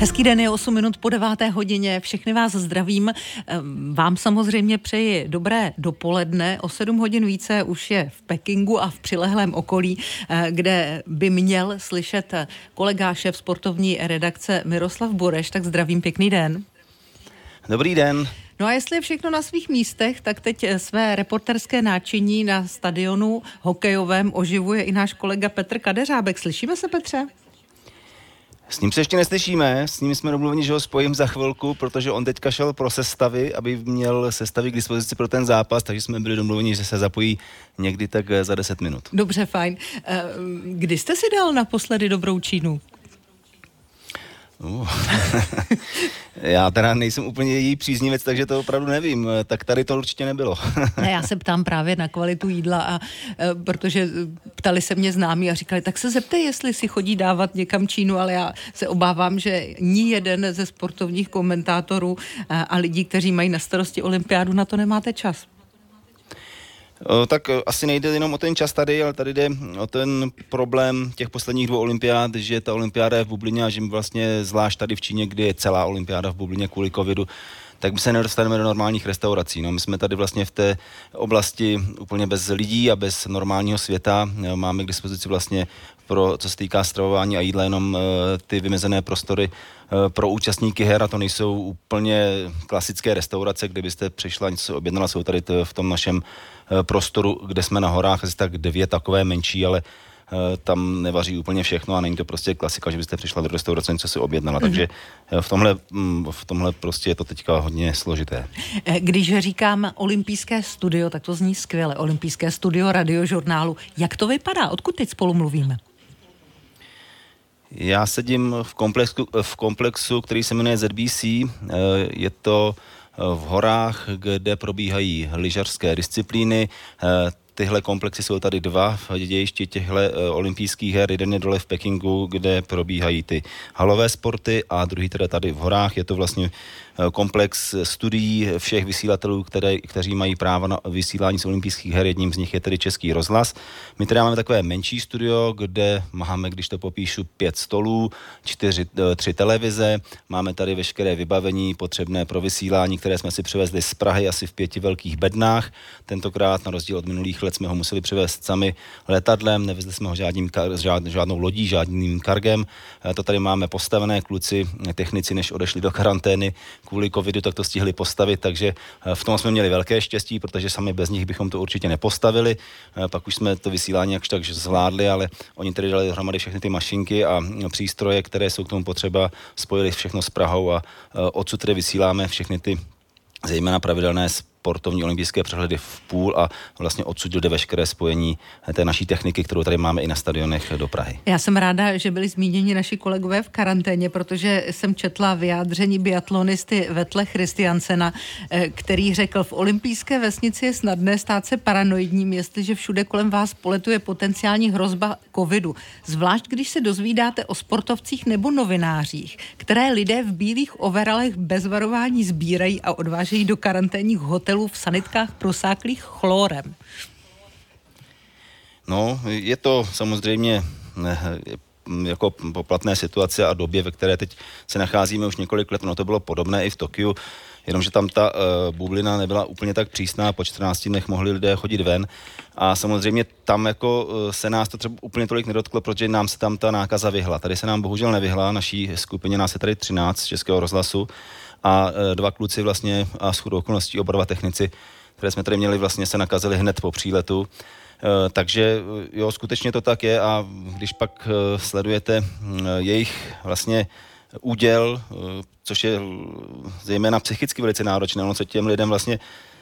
Hezký den je 8 minut po 9. hodině. Všechny vás zdravím. Vám samozřejmě přeji dobré dopoledne. O 7 hodin více už je v Pekingu a v přilehlém okolí, eh, kde by měl slyšet kolega šéf sportovní redakce Miroslav Bureš. Tak zdravím, pěkný den. Dobrý den. No a jestli je všechno na svých místech, tak teď své reporterské náčiní na stadionu hokejovém oživuje i náš kolega Petr Kadeřábek. Slyšíme se, Petře? S ním se ještě neslyšíme, s ním jsme domluveni, že ho spojím za chvilku, protože on teďka šel pro sestavy, aby měl sestavy k dispozici pro ten zápas, takže jsme byli domluveni, že se zapojí někdy tak za 10 minut. Dobře, fajn. Eh, kdy jste si dal naposledy dobrou čínu? Uh. já teda nejsem úplně její příznivec, takže to opravdu nevím. Tak tady to určitě nebylo. ne, já se ptám právě na kvalitu jídla, a, e, protože ptali se mě známí a říkali, tak se zeptej, jestli si chodí dávat někam Čínu, ale já se obávám, že ní jeden ze sportovních komentátorů a, a lidí, kteří mají na starosti olympiádu, na to nemáte čas. Tak asi nejde jenom o ten čas tady, ale tady jde o ten problém těch posledních dvou olympiád, že ta olympiáda je v bublině a že vlastně zvlášť tady v Číně, kde je celá olympiáda v bublině kvůli covidu, tak my se nedostaneme do normálních restaurací. No, my jsme tady vlastně v té oblasti úplně bez lidí a bez normálního světa. Máme k dispozici vlastně pro, co se týká stravování a jídla, jenom uh, ty vymezené prostory uh, pro účastníky her a to nejsou úplně klasické restaurace, kde byste přišla něco objednala, jsou tady v tom našem uh, prostoru, kde jsme na horách, asi tak dvě takové menší, ale tam nevaří úplně všechno a není to prostě klasika, že byste přišla do restaurace něco si objednala. Mm-hmm. Takže v tomhle, mm, v tomhle prostě je to teďka hodně složité. Když říkám olympijské studio, tak to zní skvěle. Olympijské studio radiožurnálu. Jak to vypadá? Odkud teď spolu mluvíme? Já sedím v komplexu, v komplexu, který se jmenuje ZBC. Eh, je to eh, v horách, kde probíhají lyžařské disciplíny. Eh, tyhle komplexy jsou tady dva v dějišti těchto olympijských her. Jeden je dole v Pekingu, kde probíhají ty halové sporty a druhý teda tady v horách. Je to vlastně komplex studií všech vysílatelů, které, kteří mají právo na vysílání z olympijských her. Jedním z nich je tedy Český rozhlas. My teda máme takové menší studio, kde máme, když to popíšu, pět stolů, čtyři, eh, tři televize. Máme tady veškeré vybavení potřebné pro vysílání, které jsme si přivezli z Prahy asi v pěti velkých bednách. Tentokrát, na rozdíl od minulých let, jsme ho museli přivést sami letadlem, nevezli jsme ho žádným, žád, žádnou lodí, žádným kargem. Eh, to tady máme postavené, kluci, technici, než odešli do karantény, kvůli covidu, tak to stihli postavit, takže eh, v tom jsme měli velké štěstí, protože sami bez nich bychom to určitě nepostavili. Eh, pak už jsme to vysílání jakž tak zvládli, ale oni tedy dali dohromady všechny ty mašinky a mm, přístroje, které jsou k tomu potřeba, spojili všechno s Prahou a eh, odsud tedy vysíláme všechny ty zejména pravidelné sportovní olympijské přehledy v půl a vlastně odsud jde veškeré spojení té naší techniky, kterou tady máme i na stadionech do Prahy. Já jsem ráda, že byli zmíněni naši kolegové v karanténě, protože jsem četla vyjádření biatlonisty Vetle Christiansena, eh, který řekl, v olympijské vesnici je snadné stát se paranoidním, jestliže všude kolem vás poletuje potenciální hrozba covidu. Zvlášť, když se dozvídáte o sportovcích nebo novinářích, které lidé v bílých overalech bez varování sbírají a odvážejí do karanténních hotelů hotelů v sanitkách prosáklých chlorem. No, je to samozřejmě jako poplatné situace a době, ve které teď se nacházíme už několik let, no to bylo podobné i v Tokiu, jenomže tam ta uh, bublina nebyla úplně tak přísná, po 14 dnech mohli lidé chodit ven a samozřejmě tam jako uh, se nás to třeba úplně tolik nedotklo, protože nám se tam ta nákaza vyhla. Tady se nám bohužel nevyhla, naší skupině nás je tady 13 z Českého rozhlasu a e, dva kluci vlastně a s okolností oba dva technici, které jsme tady měli, vlastně se nakazili hned po příletu. E, takže jo, skutečně to tak je a když pak e, sledujete jejich vlastně úděl, což je zejména psychicky velice náročné, ono se těm lidem vlastně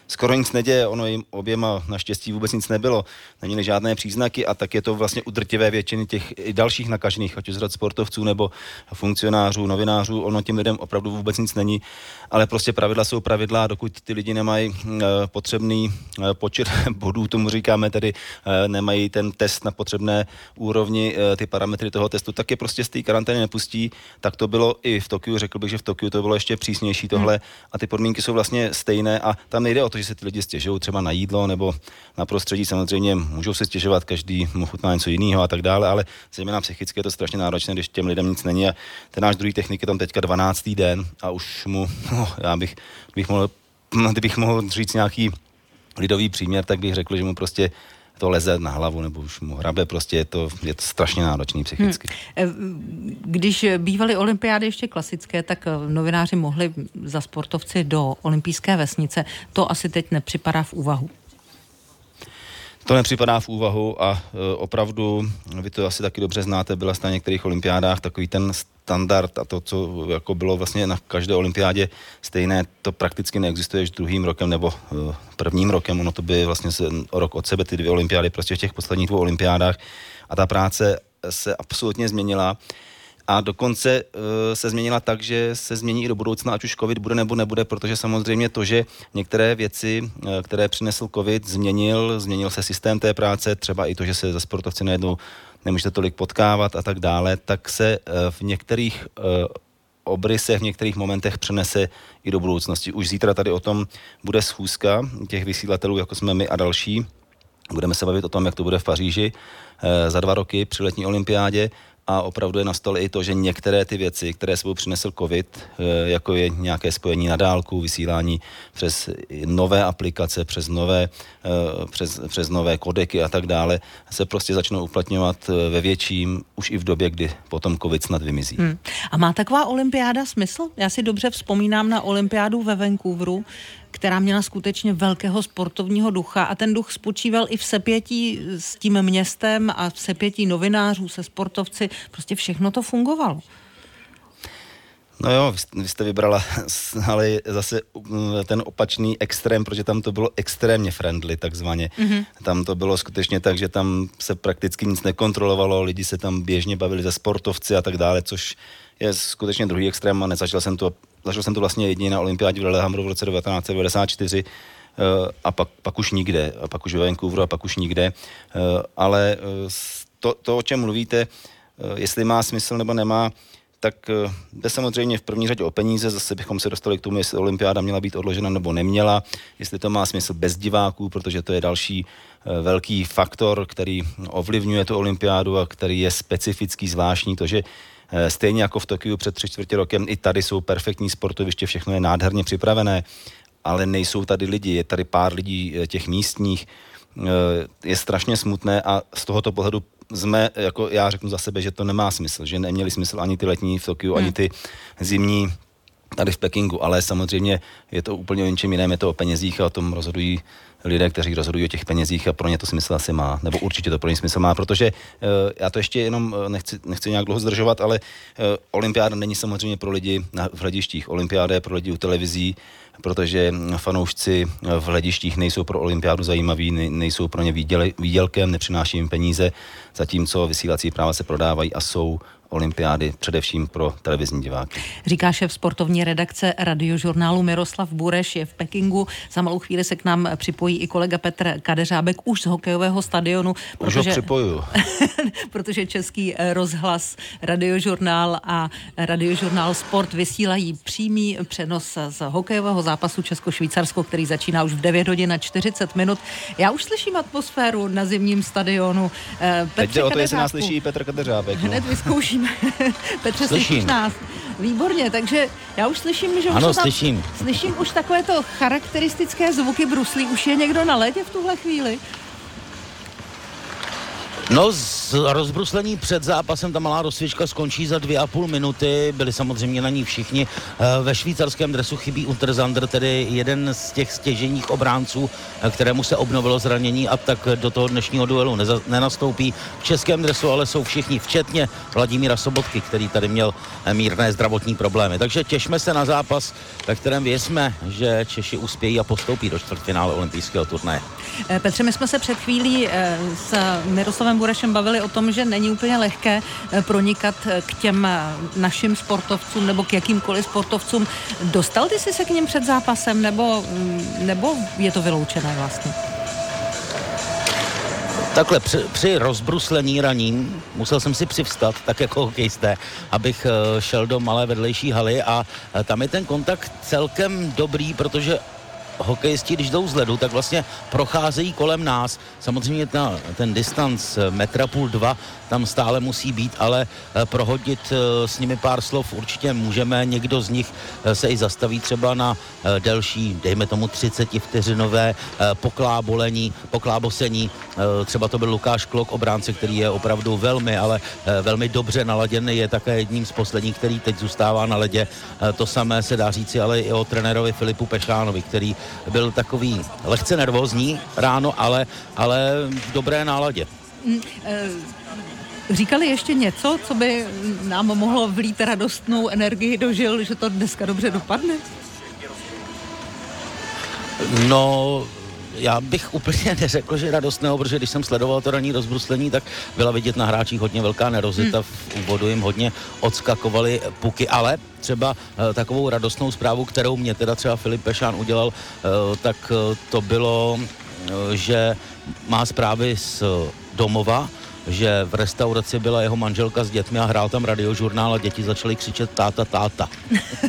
skoro nic neděje, ono jim oběma naštěstí vůbec nic nebylo, neměli žádné příznaky a tak je to vlastně udrtivé většiny těch i dalších nakažených, ať už z sportovců nebo funkcionářů, novinářů, ono těm lidem opravdu vůbec nic není, ale prostě pravidla jsou pravidla, dokud ty lidi nemají uh, potřebný uh, počet bodů, tomu říkáme tedy, uh, nemají ten test na potřebné úrovni, ty parametry toho testu, tak je prostě z té karantény nepustí, tak to bylo i v Tokiu, řekl bych, že v Tokiu to bylo ještě přísnější tohle hmm. a ty podmínky jsou vlastně stejné a tam nejde o to, to, že se ty lidi stěžují třeba na jídlo nebo na prostředí, samozřejmě můžou se stěžovat, každý mu chutná něco jiného a tak dále, ale zejména psychicky je to strašně náročné, když těm lidem nic není a ten náš druhý technik je tam teďka 12. den a už mu, no, já bych, bych mohl, kdybych mohl říct nějaký lidový příměr, tak bych řekl, že mu prostě to leze na hlavu nebo už mu hrabe, prostě je to, je to strašně náročný psychicky. Hmm. Když bývaly olympiády ještě klasické, tak eh, novináři mohli za sportovci do olympijské vesnice. To asi teď nepřipadá v úvahu. To nepřipadá v úvahu a e, opravdu, vy to asi taky dobře znáte, byla jste na některých olympiádách takový ten standard a to, co jako bylo vlastně na každé olympiádě stejné, to prakticky neexistuje už druhým rokem nebo e, prvním rokem, ono to by vlastně rok od sebe ty dvě olympiády, prostě v těch posledních dvou olympiádách. A ta práce se absolutně změnila a dokonce uh, se změnila tak, že se změní i do budoucna, ať už COVID bude nebo nebude, protože samozřejmě to, že některé věci, uh, které přinesl COVID, změnil, změnil se systém té práce, třeba i to, že se za sportovci najednou nemůžete tolik potkávat a tak dále, tak se uh, v některých uh, obrysech v některých momentech přenese i do budoucnosti. Už zítra tady o tom bude schůzka těch vysílatelů, jako jsme my a další. Budeme se bavit o tom, jak to bude v Paříži za dva roky při letní olympiádě a opravdu je na stole i to, že některé ty věci, které sebou přinesl COVID, eh, jako je nějaké spojení na dálku, vysílání přes nové aplikace, přes nové, eh, přes, přes nové kodeky a tak dále, se prostě začnou uplatňovat eh, ve větším, už i v době, kdy potom COVID snad vymizí. Hmm. A má taková olympiáda smysl? Já si dobře vzpomínám na olympiádu ve Vancouveru, která měla skutečně velkého sportovního ducha a ten duch spočíval i v sepětí s tím městem a v sepětí novinářů se sportovci. Prostě všechno to fungovalo. No jo, vy jste vybrala ale zase mm, ten opačný extrém, protože tam to bylo extrémně friendly takzvaně. Mm-hmm. Tam to bylo skutečně tak, že tam se prakticky nic nekontrolovalo, lidi se tam běžně bavili ze sportovci a tak dále, což je skutečně druhý extrém a nezažil jsem to Zažil jsem to vlastně jedině na olympiádě v Lillehammeru v roce 1994 eh, a pak, pak už nikde, a pak už ve Vancouveru a pak už nikde. Eh, ale eh, to, to, o čem mluvíte, jestli má smysl nebo nemá, tak jde samozřejmě v první řadě o peníze, zase bychom se dostali k tomu, jestli olympiáda měla být odložena nebo neměla, jestli to má smysl bez diváků, protože to je další velký faktor, který ovlivňuje tu olympiádu a který je specifický, zvláštní, to, že Eh, stejně jako v Tokiu před tři čtvrtě rokem, i tady jsou perfektní sportoviště, všechno je nádherně připravené, ale nejsou tady lidi, je tady pár lidí eh, těch místních, eh, je strašně smutné a z tohoto pohledu jsme, jako já řeknu za sebe, že to nemá smysl, že neměli smysl ani ty letní v Tokiu, hmm. ani ty zimní tady v Pekingu, ale samozřejmě je to úplně o něčem jiném, je to o penězích a o tom rozhodují lidé, kteří rozhodují o těch penězích a pro ně to smysl asi má, nebo určitě to pro ně smysl má, protože uh, já to ještě jenom uh, nechci, nechci nějak dlouho zdržovat, ale uh, olympiáda není samozřejmě pro lidi na, v hledištích. Olympiáda je pro lidi u televizí, protože fanoušci v hledištích nejsou pro olympiádu zajímaví, nejsou pro ně výdělkem, nepřináší jim peníze, zatímco vysílací práva se prodávají a jsou olympiády, především pro televizní diváky. Říká šéf sportovní redakce radiožurnálu Miroslav Bureš, je v Pekingu. Za malou chvíli se k nám připojí i kolega Petr Kadeřábek už z hokejového stadionu. Protože, už ho připoju. protože Český rozhlas, radiožurnál a radiožurnál Sport vysílají přímý přenos z hokejového zápasu Česko-Švýcarsko, který začíná už v 9 hodin na 40 minut. Já už slyším atmosféru na zimním stadionu. Petře Teď jde o to, jestli nás slyší Petr Kadeřábek. No. Hned vyzkouším slyšíme. Petře, slyším. slyšíš nás? Výborně, takže já už slyším, že ano, už tam, slyším. slyším už takovéto charakteristické zvuky bruslí. Už je někdo na ledě v tuhle chvíli? No, z rozbruslení před zápasem ta malá rozsvědčka skončí za dvě a půl minuty. Byli samozřejmě na ní všichni. Eh, ve švýcarském dresu chybí Unterzander, tedy jeden z těch stěženích obránců, eh, kterému se obnovilo zranění a tak do toho dnešního duelu neza, nenastoupí. V českém dresu ale jsou všichni, včetně Vladimíra Sobotky, který tady měl eh, mírné zdravotní problémy. Takže těšme se na zápas, ve kterém věřme, že Češi uspějí a postoupí do čtvrtfinále olympijského turnaje. Petře, my jsme se před chvílí s Miroslavem Markem Burešem bavili o tom, že není úplně lehké eh, pronikat eh, k těm eh, našim sportovcům nebo k jakýmkoliv sportovcům. Dostal ty jsi se k ním před zápasem nebo, mm, nebo je to vyloučené vlastně? Takhle při, při rozbruslení raním musel jsem si přivstat, tak jako hokejisté, abych šel do malé vedlejší haly a tam je ten kontakt celkem dobrý, protože hokejisti, když jdou z ledu, tak vlastně procházejí kolem nás. Samozřejmě ta, ten distanc metra půl dva tam stále musí být, ale eh, prohodit eh, s nimi pár slov určitě můžeme. Někdo z nich eh, se i zastaví třeba na delší, dejme tomu 30 vteřinové poklábolení, poklábosení. Třeba to byl Lukáš Klok, obránce, který je opravdu velmi, ale velmi dobře naladěný, je také jedním z posledních, který teď zůstává na ledě. To samé se dá říci ale i o trenérovi Filipu Pešánovi, který byl takový lehce nervózní ráno, ale, ale v dobré náladě. Mm, Říkali ještě něco, co by nám mohlo vlít radostnou energii do žil, že to dneska dobře dopadne? No, já bych úplně neřekl, že radostného, protože když jsem sledoval to ranní rozbruslení, tak byla vidět na hráčích hodně velká nerozita. Hmm. V úvodu jim hodně odskakovaly puky, ale třeba uh, takovou radostnou zprávu, kterou mě teda třeba Filip Pešán udělal, uh, tak uh, to bylo, že má zprávy z domova, že v restauraci byla jeho manželka s dětmi a hrál tam radiožurnál a děti začaly křičet táta, táta.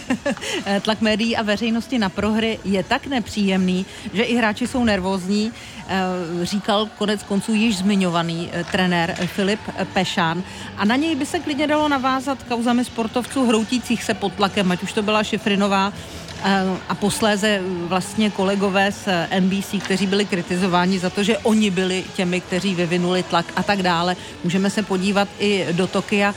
Tlak médií a veřejnosti na prohry je tak nepříjemný, že i hráči jsou nervózní, eh, říkal konec konců již zmiňovaný eh, trenér Filip Pešán. A na něj by se klidně dalo navázat kauzami sportovců hroutících se pod tlakem, ať už to byla Šifrinová, a posléze vlastně kolegové z NBC, kteří byli kritizováni za to, že oni byli těmi, kteří vyvinuli tlak a tak dále. Můžeme se podívat i do Tokia.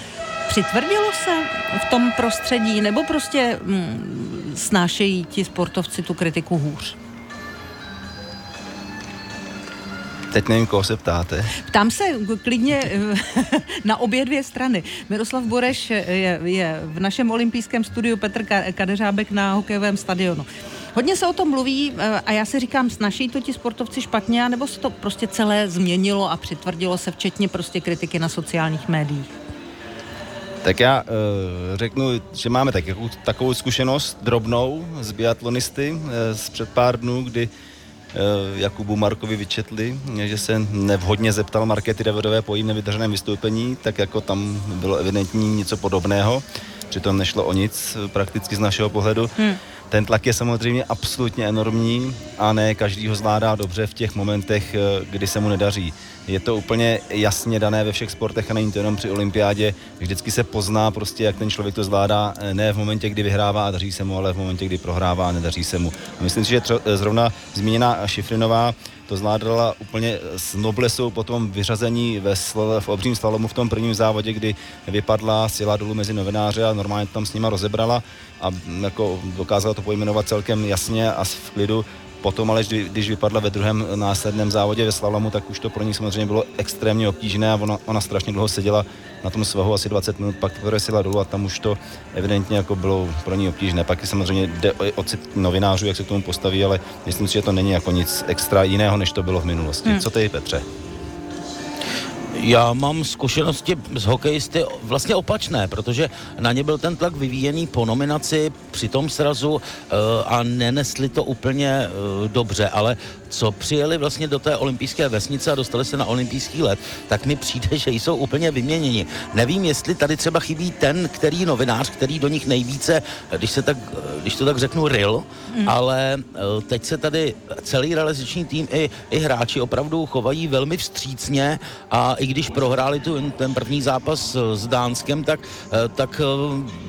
Přitvrdilo se v tom prostředí, nebo prostě hm, snášejí ti sportovci tu kritiku hůř? Teď nevím, koho se ptáte. Ptám se klidně eh, na obě dvě strany. Miroslav Boreš je, je v našem olympijském studiu Petr Kadeřábek na hokejovém stadionu. Hodně se o tom mluví eh, a já si říkám, snaží to ti sportovci špatně, nebo se to prostě celé změnilo a přitvrdilo se, včetně prostě kritiky na sociálních médiích? Tak já uh, řeknu, že máme tak, takovou zkušenost drobnou z biatlonisty z před pár dnů, kdy Eh, Jakubu Markovi vyčetli, že se nevhodně zeptal Markety Davidové po jím nevydrženém vystoupení, tak jako tam bylo evidentní něco podobného. Přitom nešlo o nic prakticky z našeho pohledu. Hmm. Ten tlak je samozřejmě absolutně enormní a ne každý ho zvládá dobře v těch momentech, eh, kdy se mu nedaří. Je to úplně jasně dané ve všech sportech a není to jenom při olympiádě. Vždycky se pozná prostě, jak ten člověk to zvládá, ne v momentě, kdy vyhrává a daří se mu, ale v momentě, kdy prohrává a nedaří se mu. Myslím si, že eh, zrovna zmíněná Šifrinová to zvládala úplně s noblesou po tom vyřazení ve sl- v obřím slalomu v tom prvním závodě, kdy vypadla, sjela dolů mezi novináře a normálně tam s nima rozebrala a jako dokázala to pojmenovat celkem jasně a v klidu. Potom ale, když vypadla ve druhém následném závodě ve slalomu, tak už to pro ní samozřejmě bylo extrémně obtížné a ona, ona strašně dlouho seděla na tom svahu asi 20 minut, pak sjela dolů a tam už to evidentně jako bylo pro ní obtížné. Pak samozřejmě jde o cit novinářů, jak se k tomu postaví, ale myslím si, že to není jako nic extra jiného, než to bylo v minulosti. Hmm. Co ty, Petře? Já mám zkušenosti z hokejisty vlastně opačné, protože na ně byl ten tlak vyvíjený po nominaci při tom srazu uh, a nenesli to úplně uh, dobře, ale co přijeli vlastně do té olympijské vesnice a dostali se na olympijský let, tak mi přijde, že jsou úplně vyměněni. Nevím, jestli tady třeba chybí ten, který novinář, který do nich nejvíce, když, se tak, když to tak řeknu, ril, mm. ale teď se tady celý realizační tým i, i hráči opravdu chovají velmi vstřícně a i když prohráli tu, ten první zápas s Dánskem, tak, eh, tak eh,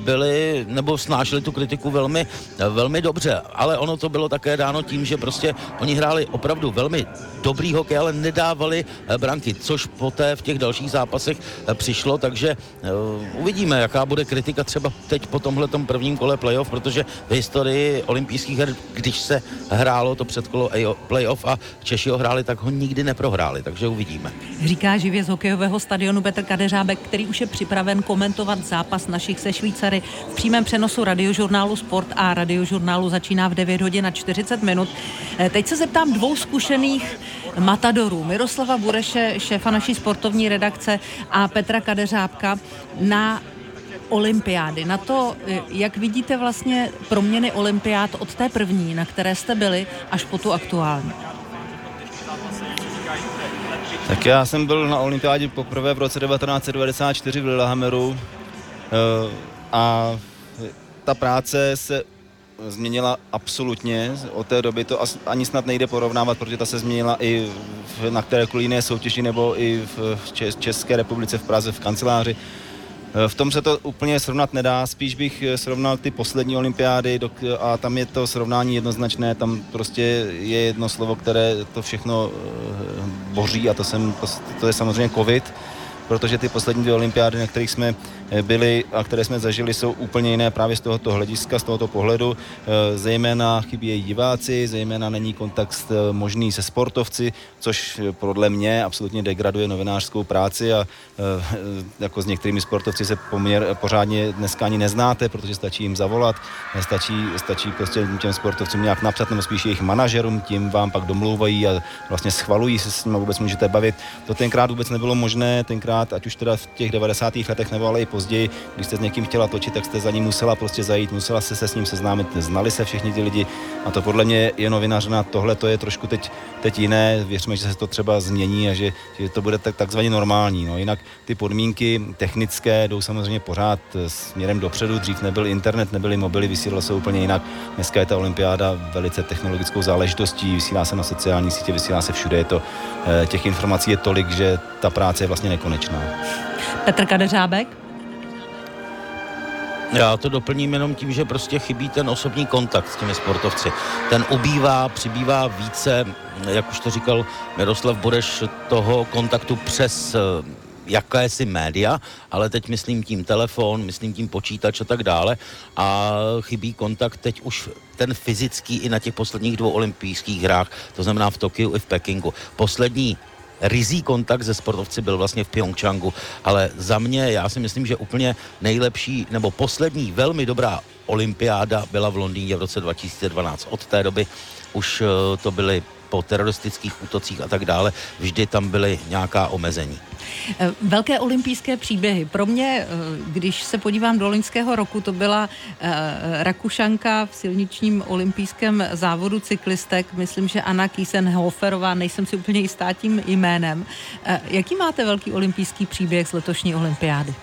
byli, nebo snášeli tu kritiku velmi, velmi dobře. Ale ono to bylo také dáno tím, že prostě oni hráli opravdu velmi dobrý hokej, ale nedávali eh, branky, což poté v těch dalších zápasech přišlo, takže uvidíme, jaká bude kritika třeba teď po tomhle prvním kole playoff, protože v historii olympijských her, když se hrálo to předkolo playoff a Češi ho hráli, tak ho nikdy neprohráli, takže uvidíme. Říká živě z hokejového stadionu Petr Kadeřábek, který už je připraven komentovat zápas našich se Švýcary v přímém přenosu radiožurnálu Sport a radiožurnálu začíná v 9 hodin a 40 minut. Eh, teď se zeptám dvou zkušených matadorů, Miroslava Bureše, šéfa naší sportovní redakce a Petra Kadeřábka na olympiády, na to, eh, jak vidíte vlastně proměny olympiád od té první, na které jste byli, až po tu aktuální. Tak já jsem byl na olympiádě poprvé v roce 1994 v Lillehammeru eh, a ta práce se změnila absolutně. Od té doby to ani snad nejde porovnávat, protože ta se změnila i na kterékoliv jiné soutěži nebo i v České republice, v Praze, v kanceláři. Eh, v tom se to úplně srovnat nedá, spíš bych eh, srovnal ty poslední olympiády a tam je to srovnání jednoznačné, tam prostě je jedno slovo, které to všechno boří a to, jsem, to, to je samozřejmě covid protože ty poslední dvě olympiády, na kterých jsme eh, byli a které jsme zažili, jsou úplně jiné právě z tohoto hlediska, z tohoto pohledu. Eh, zejména chybějí diváci, zejména není kontakt eh, možný se sportovci, což podle mě absolutně degraduje novinářskou práci a jako s některými sportovci se poměr, pořádně dneska ani neznáte, protože stačí jim zavolat, stačí, stačí prostě těm sportovcům nějak napsat, nebo spíš jejich manažerům, tím vám pak domlouvají a vlastně schvalují se s nimi vůbec můžete bavit. To tenkrát vůbec nebylo možné, tenkrát tenkrát, ať už teda v těch 90. letech nebo ale i později, když jste s někým chtěla točit, tak jste za ním musela prostě zajít, musela se se s ním seznámit, znali se všichni ty lidi a to podle mě je novinařina, tohle to je trošku teď, teď jiné, věřme, že se to třeba změní a že, že to bude tak, takzvaně normální. No. Jinak ty podmínky technické jdou samozřejmě pořád směrem dopředu, dřív nebyl internet, nebyly mobily, vysílalo se úplně jinak. Dneska je ta olympiáda velice technologickou záležitostí, vysílá se na sociální sítě, vysílá se všude, je to, eh, těch informací je tolik, že ta práce je vlastně nekonečná možná. Petr Kadeřábek? Já to doplním jenom tím, že prostě chybí ten osobní kontakt s těmi sportovci. Ten ubývá, přibývá více, jak už to říkal Miroslav Boreš, toho kontaktu přes eh, jakési média, ale teď myslím tím telefon, myslím tím počítač a tak dále a chybí kontakt teď už ten fyzický i na těch posledních dvou olympijských hrách, to znamená v Tokiu i v Pekingu. Poslední rizí kontakt ze sportovci byl vlastně v Pyeongchangu, ale za mě, já si myslím, že úplně nejlepší, nebo poslední velmi dobrá olympiáda byla v Londýně v roce 2012. Od té doby už eh, to byly po teroristických útocích a tak dále, vždy tam byly nějaká omezení. Eh, velké olympijské příběhy. Pro mě, eh, když se podívám do loňského roku, to byla eh, Rakušanka v silničním olympijském závodu cyklistek. Myslím, že Anna Kiesenhoferová, nejsem si úplně jistá tím jménem. Jaký máte velký olympijský příběh z letošní olympiády?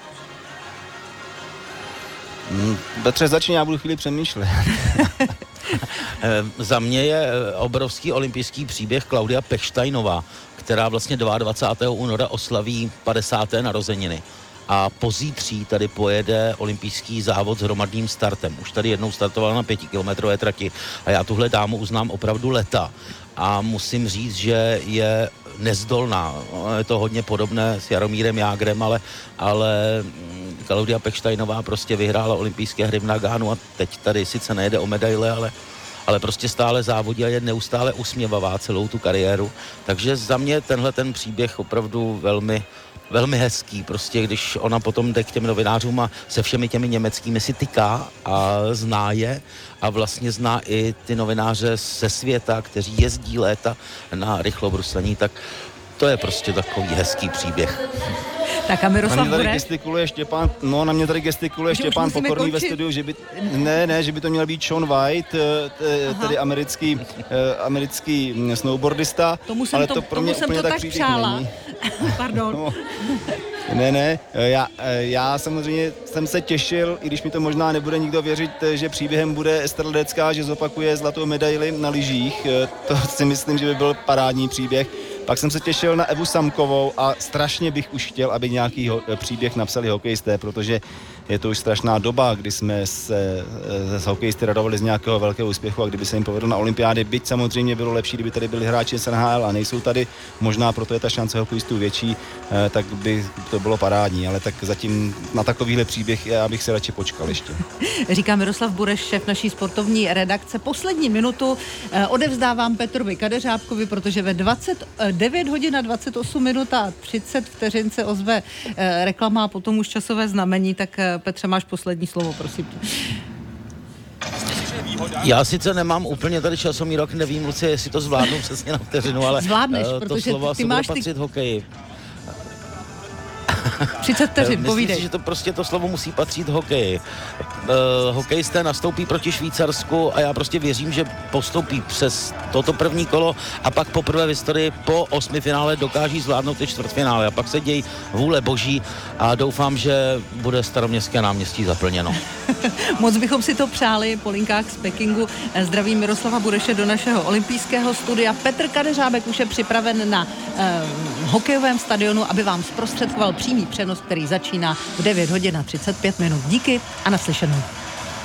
Petře, hmm, začni, já budu chvíli přemýšlet. Za mě je obrovský olympijský příběh Klaudia Pechsteinová, která vlastně 22. února oslaví 50. narozeniny a pozítří tady pojede olympijský závod s hromadným startem. Už tady jednou startovala na pětikilometrové trati a já tuhle dámu uznám opravdu leta a musím říct, že je nezdolná. Je to hodně podobné s Jaromírem Jágrem, ale, ale Klaudia Pechsteinová prostě vyhrála olympijské hry v Nagánu a teď tady sice nejde o medaile, ale ale prostě stále závodí a je neustále usměvavá celou tu kariéru. Takže za mě tenhle ten příběh opravdu velmi, velmi hezký, prostě když ona potom jde k těm novinářům a se všemi těmi německými si tyká a zná je a vlastně zná i ty novináře ze světa, kteří jezdí léta na rychlobruslení, tak to je prostě takový hezký příběh. Tak a Miroslav na mě tady gestikuluje Štěpán, no na mě tady gestikuluje že Štěpán Pokorný ve studiu, že by, ne, ne, že by to měl být Sean White, eh, tedy americký, eh, americký snowboardista, tomu jsem ale to, to pro mě jsem to tak, tak přála. Pardon. No. Ne, ne, já, já samozřejmě jsem se těšil, i když mi to možná nebude nikdo věřit, že příběhem bude Ester Ledecká, že zopakuje zlatou medaili na lyžích. Eh, to si myslím, že by byl parádní příběh. Pak jsem se těšil na Evu Samkovou a strašně bych už chtěl, aby nějaký ho, příběh napsali hokejisté, protože je to už strašná doba, kdy jsme se z hokejisty radovali z nějakého velkého úspěchu a kdyby se jim povedlo na olympiády, byť samozřejmě bylo lepší, kdyby tady byli hráči z NHL a nejsou tady, možná proto je ta šance hokejistů větší, eh, tak by to bylo parádní, ale tak zatím na takovýhle příběh já bych se radši počkal ještě. Říká Miroslav Bureš, šéf naší sportovní redakce. Poslední minutu eh, odevzdávám Petrovi Kadeřábkovi, protože ve 29 hodin a 28 minut a 30 vteřin se ozve eh, reklama a potom už časové znamení, tak Petře, máš poslední slovo, prosím. Já sice nemám úplně tady časomí rok, nevím, Luci, jestli to zvládnu přesně na vteřinu, ale Zvládneš, uh, to protože slovo ty máš ty... hokeji. 30 vteřin, Myslím povídej. si, že to prostě to slovo musí patřit hokeji. Uh, hokejisté nastoupí proti Švýcarsku a já prostě věřím, že postoupí přes toto první kolo a pak poprvé v historii po osmi finále dokáží zvládnout ty čtvrtfinále a pak se dějí vůle boží a doufám, že bude staroměstské náměstí zaplněno. Moc bychom si to přáli po linkách z Pekingu. Zdravím Miroslava Bureše do našeho olympijského studia. Petr Kadeřábek už je připraven na eh, hokejovém stadionu, aby vám zprostředkoval přímý přenos, který začíná v 9 hodin a 35 minut. Díky a naslyšenou.